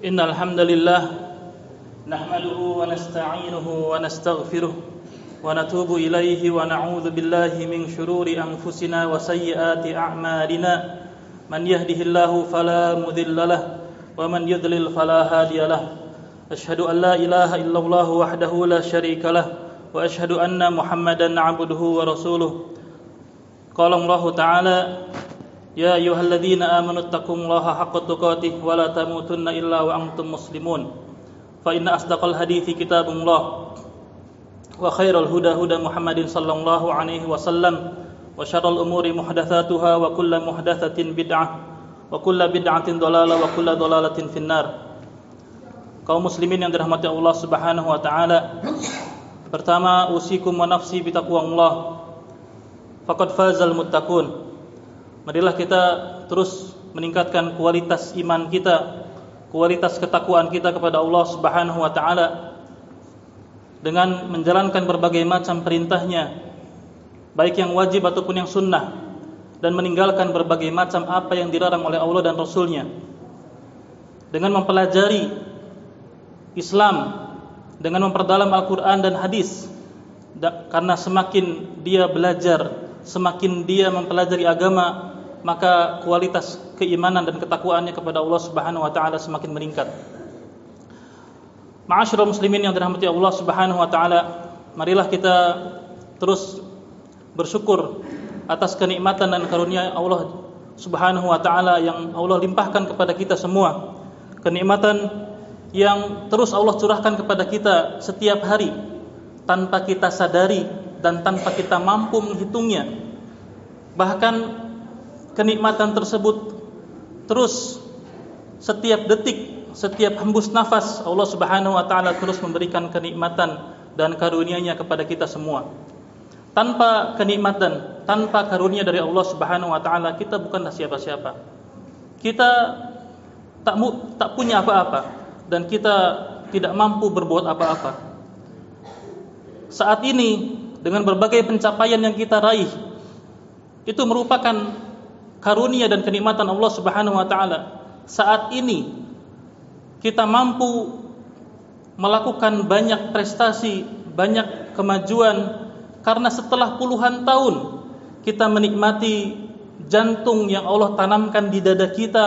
إن الحمد لله نحمده ونستعينه ونستغفره ونتوب إليه ونعوذ بالله من شرور أنفسنا وسيئات أعمالنا. من يهده الله فلا مذل له ومن يضلل فلا هادي له. أشهد أن لا إله إلا الله وحده لا شريك له وأشهد أن محمدا عبده ورسوله. قال الله تعالى يا أيها الذين آمنوا اتقوا الله حق تقاته ولا تموتن إلا وأنتم مسلمون فإن أصدق الحديث كتاب الله وخير الهدى هدى محمد صلى الله عليه وسلم وشر الأمور محدثاتها وكل محدثة بدعة وكل بدعة ضلالة وكل ضلالة في النار kaum muslimin yang dirahmati Allah Subhanahu wa taala. Pertama, usikum wa nafsi bitaqwallah. Faqad fazal muttaqun. Marilah kita terus meningkatkan kualitas iman kita, kualitas ketakwaan kita kepada Allah Subhanahu wa taala dengan menjalankan berbagai macam perintahnya, baik yang wajib ataupun yang sunnah dan meninggalkan berbagai macam apa yang dilarang oleh Allah dan Rasulnya. Dengan mempelajari Islam dengan memperdalam Al-Quran dan hadis karena semakin dia belajar semakin dia mempelajari agama maka kualitas keimanan dan ketakwaannya kepada Allah Subhanahu wa taala semakin meningkat. Ma'asyiral muslimin yang dirahmati Allah Subhanahu wa taala, marilah kita terus bersyukur atas kenikmatan dan karunia Allah Subhanahu wa taala yang Allah limpahkan kepada kita semua. Kenikmatan yang terus Allah curahkan kepada kita setiap hari tanpa kita sadari dan tanpa kita mampu menghitungnya. Bahkan kenikmatan tersebut terus setiap detik, setiap hembus nafas Allah Subhanahu wa taala terus memberikan kenikmatan dan karunia-Nya kepada kita semua. Tanpa kenikmatan, tanpa karunia dari Allah Subhanahu wa taala, kita bukanlah siapa-siapa. Kita tak tak punya apa-apa dan kita tidak mampu berbuat apa-apa. Saat ini dengan berbagai pencapaian yang kita raih itu merupakan karunia dan kenikmatan Allah Subhanahu wa taala. Saat ini kita mampu melakukan banyak prestasi, banyak kemajuan karena setelah puluhan tahun kita menikmati jantung yang Allah tanamkan di dada kita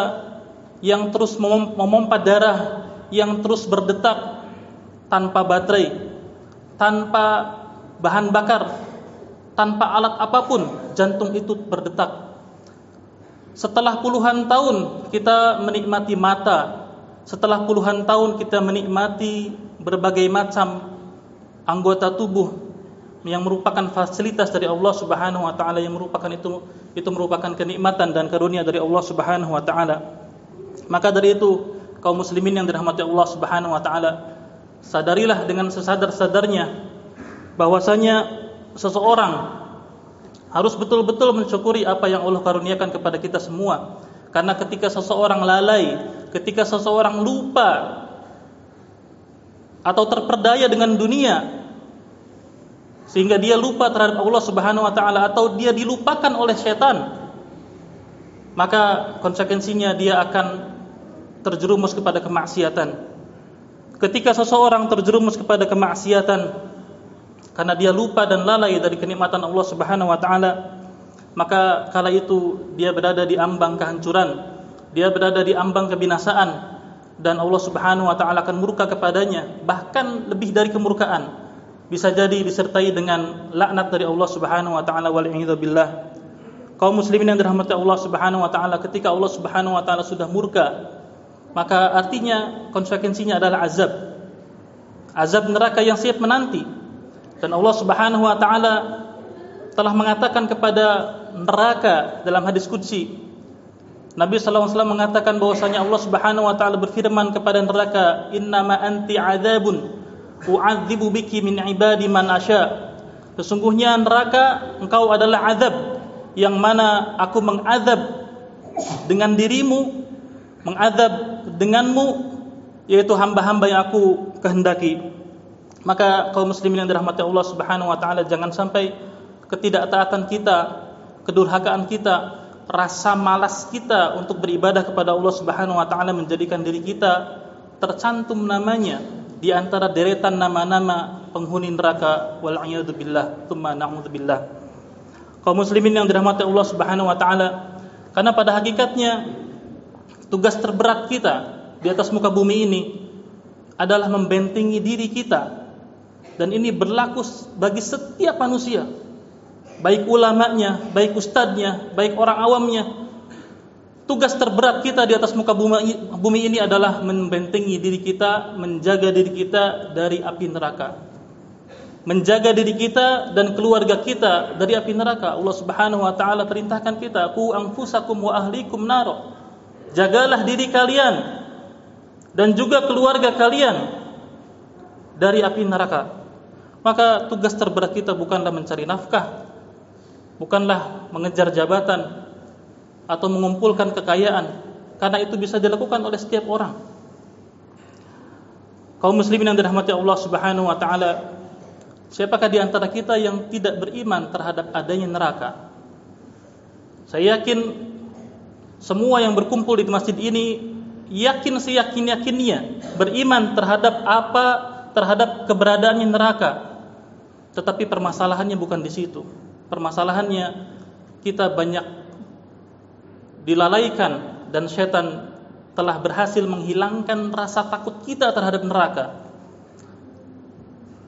yang terus memompa darah yang terus berdetak tanpa baterai, tanpa bahan bakar, tanpa alat apa pun, jantung itu berdetak. Setelah puluhan tahun kita menikmati mata, setelah puluhan tahun kita menikmati berbagai macam anggota tubuh yang merupakan fasilitas dari Allah Subhanahu wa taala yang merupakan itu itu merupakan kenikmatan dan karunia dari Allah Subhanahu wa taala. Maka dari itu kaum muslimin yang dirahmati Allah Subhanahu wa taala, sadarilah dengan sesadar-sadarnya bahwasanya seseorang harus betul-betul mensyukuri apa yang Allah karuniakan kepada kita semua. Karena ketika seseorang lalai, ketika seseorang lupa atau terperdaya dengan dunia sehingga dia lupa terhadap Allah Subhanahu wa taala atau dia dilupakan oleh setan, maka konsekuensinya dia akan terjerumus kepada kemaksiatan. Ketika seseorang terjerumus kepada kemaksiatan karena dia lupa dan lalai dari kenikmatan Allah Subhanahu wa taala, maka kala itu dia berada di ambang kehancuran, dia berada di ambang kebinasaan dan Allah Subhanahu wa taala akan murka kepadanya, bahkan lebih dari kemurkaan. Bisa jadi disertai dengan laknat dari Allah Subhanahu wa taala wal billah. Kaum muslimin yang dirahmati Allah Subhanahu wa taala ketika Allah Subhanahu wa taala sudah murka maka artinya konsekuensinya adalah azab. Azab neraka yang siap menanti. Dan Allah Subhanahu wa taala telah mengatakan kepada neraka dalam hadis qudsi Nabi sallallahu alaihi wasallam mengatakan bahwasanya Allah Subhanahu wa taala berfirman kepada neraka, "Innama anti adzabun u'adzibu biki min ibadi man asya." Sesungguhnya neraka engkau adalah azab yang mana aku mengazab dengan dirimu mengadab denganmu yaitu hamba-hamba yang aku kehendaki maka kaum muslimin yang dirahmati Allah Subhanahu wa taala jangan sampai ketidaktaatan kita kedurhakaan kita rasa malas kita untuk beribadah kepada Allah Subhanahu wa taala menjadikan diri kita tercantum namanya di antara deretan nama-nama penghuni neraka. Wal billah tsumma na'udzubillah kaum muslimin yang dirahmati Allah Subhanahu wa taala karena pada hakikatnya tugas terberat kita di atas muka bumi ini adalah membentengi diri kita dan ini berlaku bagi setiap manusia baik ulamanya, baik ustadznya, baik orang awamnya tugas terberat kita di atas muka bumi, ini adalah membentengi diri kita, menjaga diri kita dari api neraka menjaga diri kita dan keluarga kita dari api neraka. Allah Subhanahu wa taala perintahkan kita, "Qu anfusakum wa ahlikum nar." Jagalah diri kalian dan juga keluarga kalian dari api neraka. Maka tugas terberat kita bukanlah mencari nafkah, bukanlah mengejar jabatan atau mengumpulkan kekayaan, karena itu bisa dilakukan oleh setiap orang. Kaum muslimin yang dirahmati Allah Subhanahu wa taala, Siapakah di antara kita yang tidak beriman terhadap adanya neraka? Saya yakin semua yang berkumpul di masjid ini yakin seyakin-yakinnya beriman terhadap apa terhadap keberadaannya neraka. Tetapi permasalahannya bukan di situ. Permasalahannya kita banyak dilalaikan dan setan telah berhasil menghilangkan rasa takut kita terhadap neraka.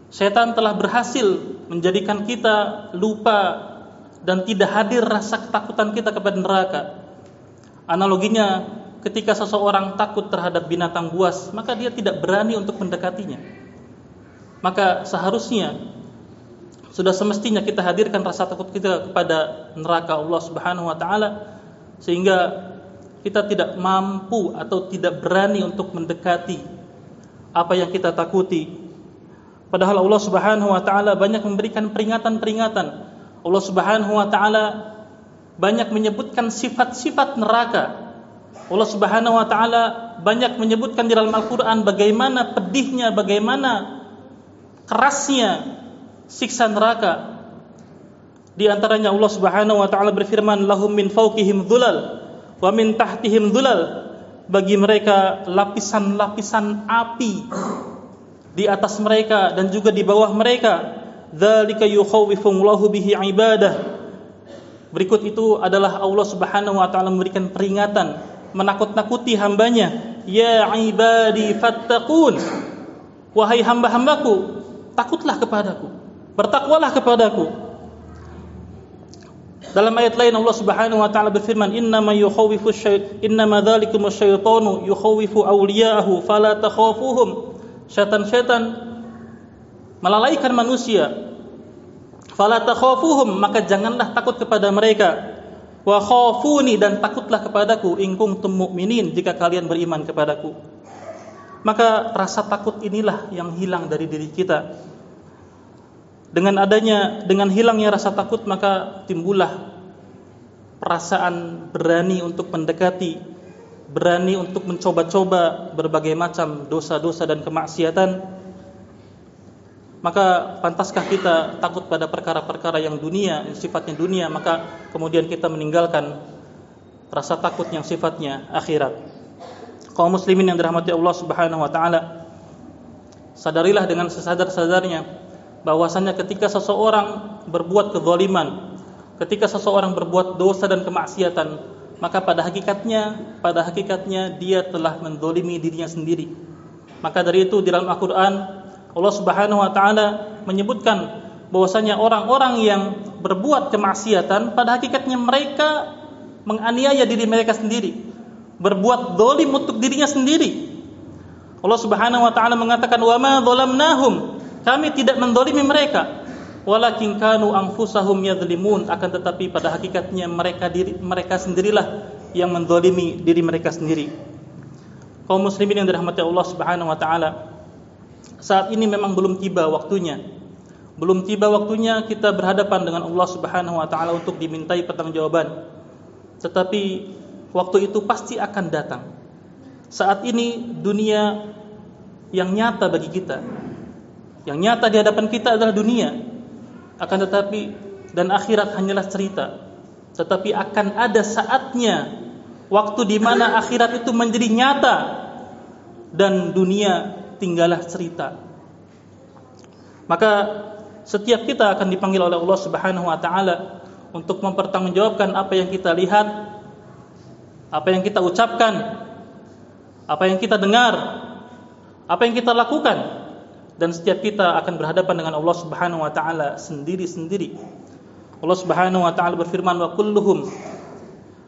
Setan telah berhasil menjadikan kita lupa dan tidak hadir rasa ketakutan kita kepada neraka. Analoginya, ketika seseorang takut terhadap binatang buas, maka dia tidak berani untuk mendekatinya. Maka seharusnya sudah semestinya kita hadirkan rasa takut kita kepada neraka Allah Subhanahu wa taala sehingga kita tidak mampu atau tidak berani untuk mendekati apa yang kita takuti Padahal Allah Subhanahu wa taala banyak memberikan peringatan-peringatan. Allah Subhanahu wa taala banyak menyebutkan sifat-sifat neraka. Allah Subhanahu wa taala banyak menyebutkan di dalam Al-Qur'an bagaimana pedihnya, bagaimana kerasnya siksa neraka. Di antaranya Allah Subhanahu wa taala berfirman, "Lahum min fawqihim dhulal wa min tahtihim dhulal." Bagi mereka lapisan-lapisan api di atas mereka dan juga di bawah mereka. Dzalika yukhawwifullahu bihi ibadah. Berikut itu adalah Allah Subhanahu wa taala memberikan peringatan, menakut-nakuti hambanya. Ya ibadi fattaqun. Wahai hamba-hambaku, takutlah kepadaku. Bertakwalah kepadaku. Dalam ayat lain Allah Subhanahu wa taala berfirman, "Innama yukhawwifu syaitan, innama dzalikum asyaitanu yukhawwifu awliya'ahu fala takhafuhum." syaitan-syaitan melalaikan manusia fala takhafuhum maka janganlah takut kepada mereka wa khafuni dan takutlah kepadaku in kuntum mu'minin jika kalian beriman kepadaku maka rasa takut inilah yang hilang dari diri kita. Dengan adanya dengan hilangnya rasa takut maka timbullah perasaan berani untuk mendekati berani untuk mencoba-coba berbagai macam dosa-dosa dan kemaksiatan. Maka pantaskah kita takut pada perkara-perkara yang dunia yang sifatnya dunia? Maka kemudian kita meninggalkan rasa takut yang sifatnya akhirat kaum muslimin yang dirahmati Allah Subhanahu wa taala sadarilah dengan sesadar-sadarnya bahwasanya ketika seseorang berbuat kezaliman ketika seseorang berbuat dosa dan kemaksiatan maka pada hakikatnya pada hakikatnya dia telah mendolimi dirinya sendiri. Maka dari itu di dalam Al-Qur'an Allah Subhanahu wa taala menyebutkan bahwasanya orang-orang yang berbuat kemaksiatan pada hakikatnya mereka menganiaya diri mereka sendiri, berbuat dolim untuk dirinya sendiri. Allah Subhanahu wa taala mengatakan wa ma dzalamnahum, kami tidak mendolimi mereka, walakin kanu anfusahum yadhlimun. Akan tetapi pada hakikatnya mereka diri mereka sendirilah yang mendolimi diri mereka sendiri. Kaum muslimin yang dirahmati Allah Subhanahu wa taala saat ini memang belum tiba waktunya. Belum tiba waktunya kita berhadapan dengan Allah Subhanahu wa taala untuk dimintai pertanggungjawaban. Tetapi waktu itu pasti akan datang. Saat ini dunia yang nyata bagi kita. Yang nyata di hadapan kita adalah dunia. Akan tetapi dan akhirat hanyalah cerita. Tetapi akan ada saatnya waktu di mana akhirat itu menjadi nyata dan dunia tinggallah cerita. Maka setiap kita akan dipanggil oleh Allah Subhanahu wa taala untuk mempertanggungjawabkan apa yang kita lihat, apa yang kita ucapkan, apa yang kita dengar, apa yang kita lakukan dan setiap kita akan berhadapan dengan Allah Subhanahu wa taala sendiri-sendiri. Allah Subhanahu wa taala berfirman wa kulluhum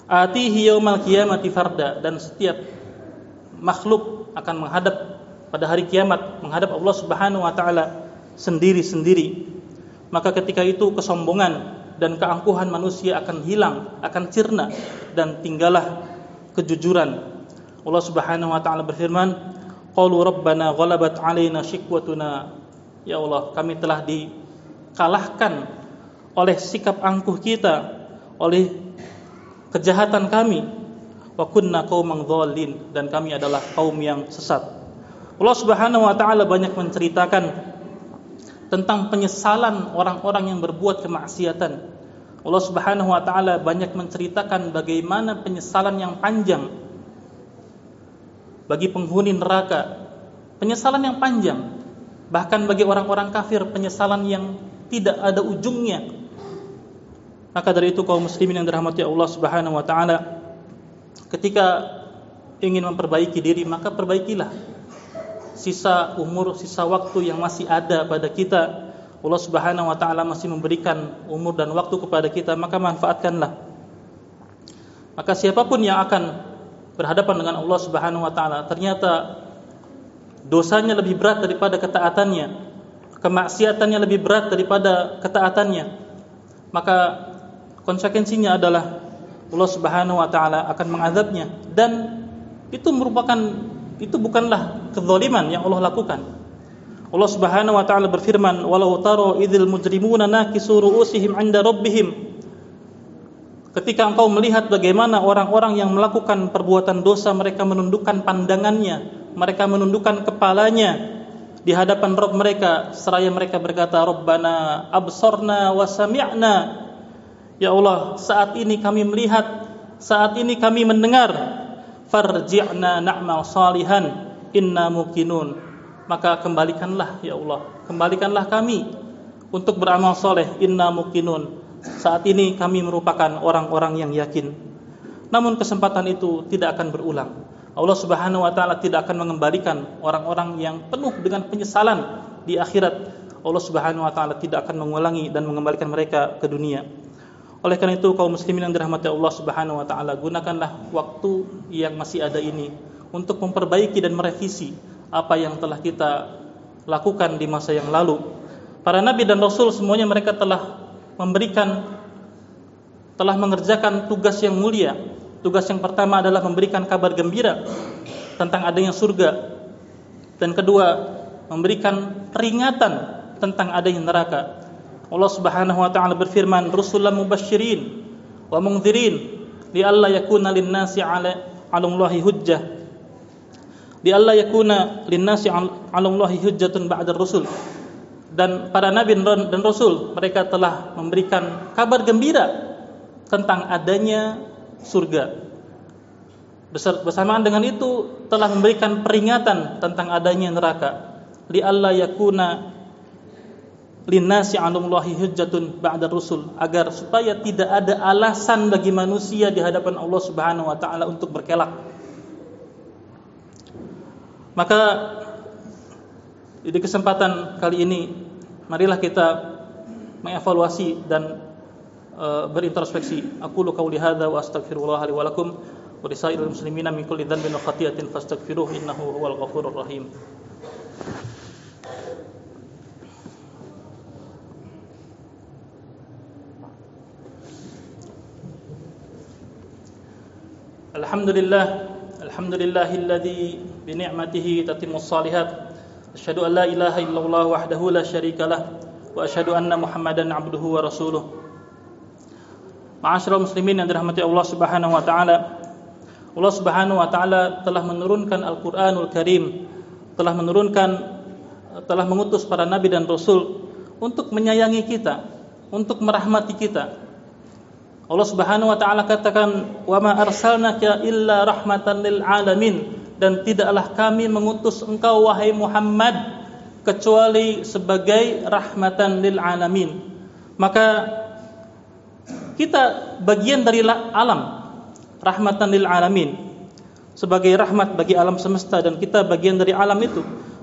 atihi yaumal qiyamati farda dan setiap makhluk akan menghadap pada hari kiamat menghadap Allah Subhanahu wa taala sendiri-sendiri. Maka ketika itu kesombongan dan keangkuhan manusia akan hilang, akan sirna dan tinggallah kejujuran. Allah Subhanahu wa taala berfirman, "Qalu rabbana ghalabat 'alaina shikwatuna." Ya Allah, kami telah dikalahkan oleh sikap angkuh kita, oleh kejahatan kami. Wa kunna qauman dhalin dan kami adalah kaum yang sesat. Allah Subhanahu wa taala banyak menceritakan tentang penyesalan orang-orang yang berbuat kemaksiatan. Allah Subhanahu wa taala banyak menceritakan bagaimana penyesalan yang panjang bagi penghuni neraka. Penyesalan yang panjang bahkan bagi orang-orang kafir penyesalan yang tidak ada ujungnya. Maka dari itu kaum muslimin yang dirahmati Allah Subhanahu wa taala ketika ingin memperbaiki diri maka perbaikilah sisa umur, sisa waktu yang masih ada pada kita, Allah Subhanahu wa taala masih memberikan umur dan waktu kepada kita, maka manfaatkanlah. Maka siapa pun yang akan berhadapan dengan Allah Subhanahu wa taala, ternyata dosanya lebih berat daripada ketaatannya, kemaksiatannya lebih berat daripada ketaatannya, maka konsekuensinya adalah Allah Subhanahu wa taala akan mengadabnya dan itu merupakan itu bukanlah kezaliman yang Allah lakukan. Allah Subhanahu wa taala berfirman, "Walau taro idzil mujrimuna nakisu ru'usihim 'inda rabbihim." Ketika engkau melihat bagaimana orang-orang yang melakukan perbuatan dosa mereka menundukkan pandangannya, mereka menundukkan kepalanya di hadapan Rabb mereka seraya mereka berkata, "Rabbana absarna wa sami'na." Ya Allah, saat ini kami melihat, saat ini kami mendengar, farji'na na'mal salihan inna mukinun maka kembalikanlah ya Allah. Kembalikanlah kami untuk beramal soleh. Inna mukinun saat ini kami merupakan orang-orang yang yakin. Namun kesempatan itu tidak akan berulang. Allah Subhanahu wa taala tidak akan mengembalikan orang-orang yang penuh dengan penyesalan di akhirat. Allah Subhanahu wa taala tidak akan mengulangi dan mengembalikan mereka ke dunia. Oleh karena itu kaum muslimin yang dirahmati Allah Subhanahu wa taala, gunakanlah waktu yang masih ada ini untuk memperbaiki dan merevisi apa yang telah kita lakukan di masa yang lalu. Para nabi dan rasul semuanya mereka telah memberikan telah mengerjakan tugas yang mulia. Tugas yang pertama adalah memberikan kabar gembira tentang adanya surga. Dan kedua, memberikan peringatan tentang adanya neraka. Allah Subhanahu wa taala berfirman, "Rusulan mubasysyirin wa mundzirin li alla yakuna lin-nasi 'ala 'alallahi hujjah." Li alla yakuna lin-nasi 'alallahi hujjatun ba'da rusul. Dan para nabi dan rasul mereka telah memberikan kabar gembira tentang adanya surga. Bersamaan dengan itu telah memberikan peringatan tentang adanya neraka. Li alla yakuna linnasi 'alallahi hujjatun ba'da rusul agar supaya tidak ada alasan bagi manusia di hadapan Allah Subhanahu wa taala untuk berkelak. Maka di kesempatan kali ini marilah kita mengevaluasi dan e, berintrospeksi. Aku lu qauli hadza wa astaghfirullah li wa lakum wa lisairil muslimina min kulli dhanbin wa khati'atin fastaghfiruh innahu huwal ghafurur rahim. Alhamdulillah Alhamdulillahilladzi بنعمته تتم الصالحات أشهد أن لا إله إلا الله وحده لا شريك له وأشهد أن محمدا عبده ورسوله Ma'asyiral muslimin yang dirahmati Allah Subhanahu wa. Allah Subhanahu wa taala telah menurunkan Al-Qur'anul Karim, telah menurunkan telah mengutus para nabi dan rasul untuk menyayangi kita, untuk merahmati kita, Allah Subhanahu wa taala katakan, "Wa ma arsalnaka illa rahmatan lil alamin." Dan tidaklah kami mengutus engkau wahai Muhammad kecuali sebagai rahmatan lil alamin. Maka kita bagian dari alam rahmatan lil alamin sebagai rahmat bagi alam semesta dan kita bagian dari alam itu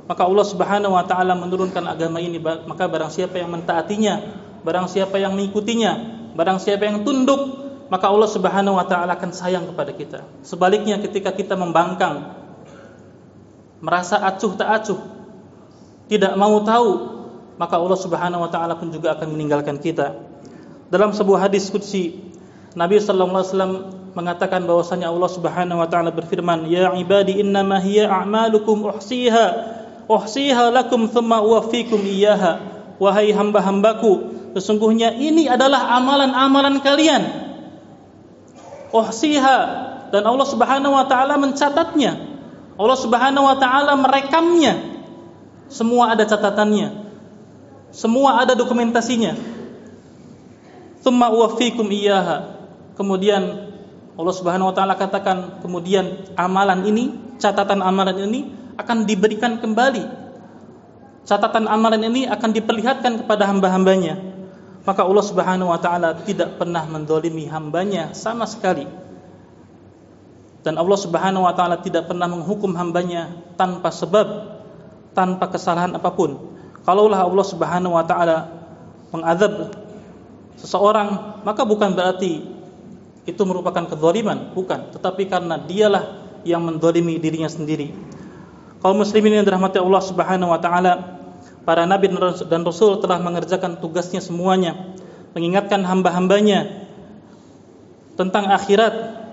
maka Allah Subhanahu wa taala menurunkan agama ini. Maka barang siapa yang mentaatinya barang siapa yang mengikutinya barang siapa yang tunduk maka Allah Subhanahu wa taala akan sayang kepada kita. Sebaliknya ketika kita membangkang merasa acuh tak acuh tidak mau tahu maka Allah Subhanahu wa taala pun juga akan meninggalkan kita dalam sebuah hadis qudsi Nabi sallallahu alaihi wasallam mengatakan bahwasanya Allah Subhanahu wa taala berfirman, "Ya ibadi innama hiya a'malukum uhsiha uhsiha lakum thumma uwaffikum iyyaha." Wahai hamba-hambaku, sesungguhnya ini adalah amalan-amalan kalian. Uhsiha dan Allah Subhanahu wa taala mencatatnya. Allah Subhanahu wa taala merekamnya. Semua ada catatannya. Semua ada dokumentasinya thumma uwaffikum iyyaha. Kemudian Allah Subhanahu wa taala katakan kemudian amalan ini, catatan amalan ini akan diberikan kembali. Catatan amalan ini akan diperlihatkan kepada hamba-hambanya. Maka Allah Subhanahu wa taala tidak pernah mendolimi hambanya sama sekali. Dan Allah Subhanahu wa taala tidak pernah menghukum hambanya tanpa sebab, tanpa kesalahan apa pun. Kalaulah Allah Subhanahu wa taala mengadab seseorang maka bukan berarti itu merupakan kezaliman, bukan, tetapi karena dialah yang mendolimi dirinya sendiri. Kaum muslimin yang dirahmati Allah Subhanahu wa taala, para nabi dan rasul telah mengerjakan tugasnya semuanya, mengingatkan hamba-hambanya tentang akhirat,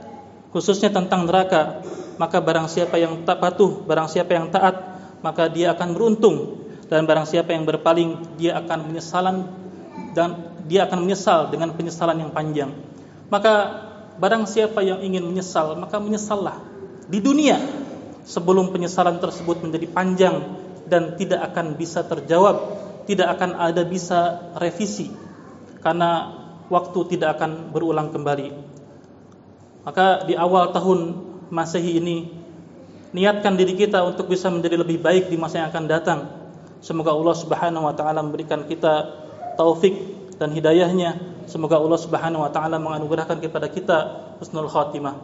khususnya tentang neraka. Maka barang siapa yang tak patuh, barang siapa yang taat, maka dia akan beruntung dan barang siapa yang berpaling, dia akan menyesalan dan dia akan menyesal dengan penyesalan yang panjang. Maka barang siapa yang ingin menyesal, maka menyesallah di dunia sebelum penyesalan tersebut menjadi panjang dan tidak akan bisa terjawab, tidak akan ada bisa revisi karena waktu tidak akan berulang kembali. Maka di awal tahun Masehi ini niatkan diri kita untuk bisa menjadi lebih baik di masa yang akan datang. Semoga Allah Subhanahu wa taala memberikan kita taufik dan hidayahnya. Semoga Allah Subhanahu wa taala menganugerahkan kepada kita husnul khatimah.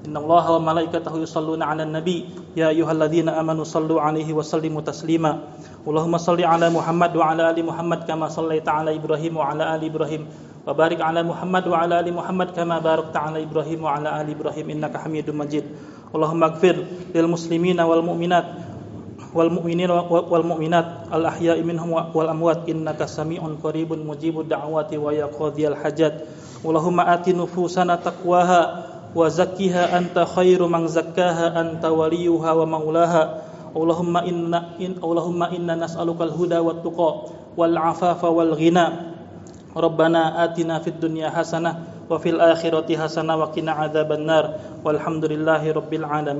Innallaha wa malaikatahu yusalluna 'alan nabi ya ayyuhalladzina amanu sallu 'alaihi wa sallimu taslima. Allahumma salli 'ala Muhammad wa 'ala ali Muhammad kama shallaita 'ala Ibrahim wa 'ala ali Ibrahim wa barik 'ala Muhammad wa 'ala ali Muhammad kama barakta 'ala Ibrahim wa 'ala ali Ibrahim innaka Hamidum Majid. Allahumma ighfir lil muslimina wal mu'minat wal mu'minin wal mu'minat al ahya'i minhum wal amwat. Innaka sami'un qaribun mujibud da'wati wa yaqdhiyal hajat. Allahumma ati nufusana taqwaha wa zakkiha anta khairu man zakkaha anta waliyuha wa maulaha Allahumma inna in Allahumma inna nas'aluka al-huda wat tuqa wal afafa wal ghina Rabbana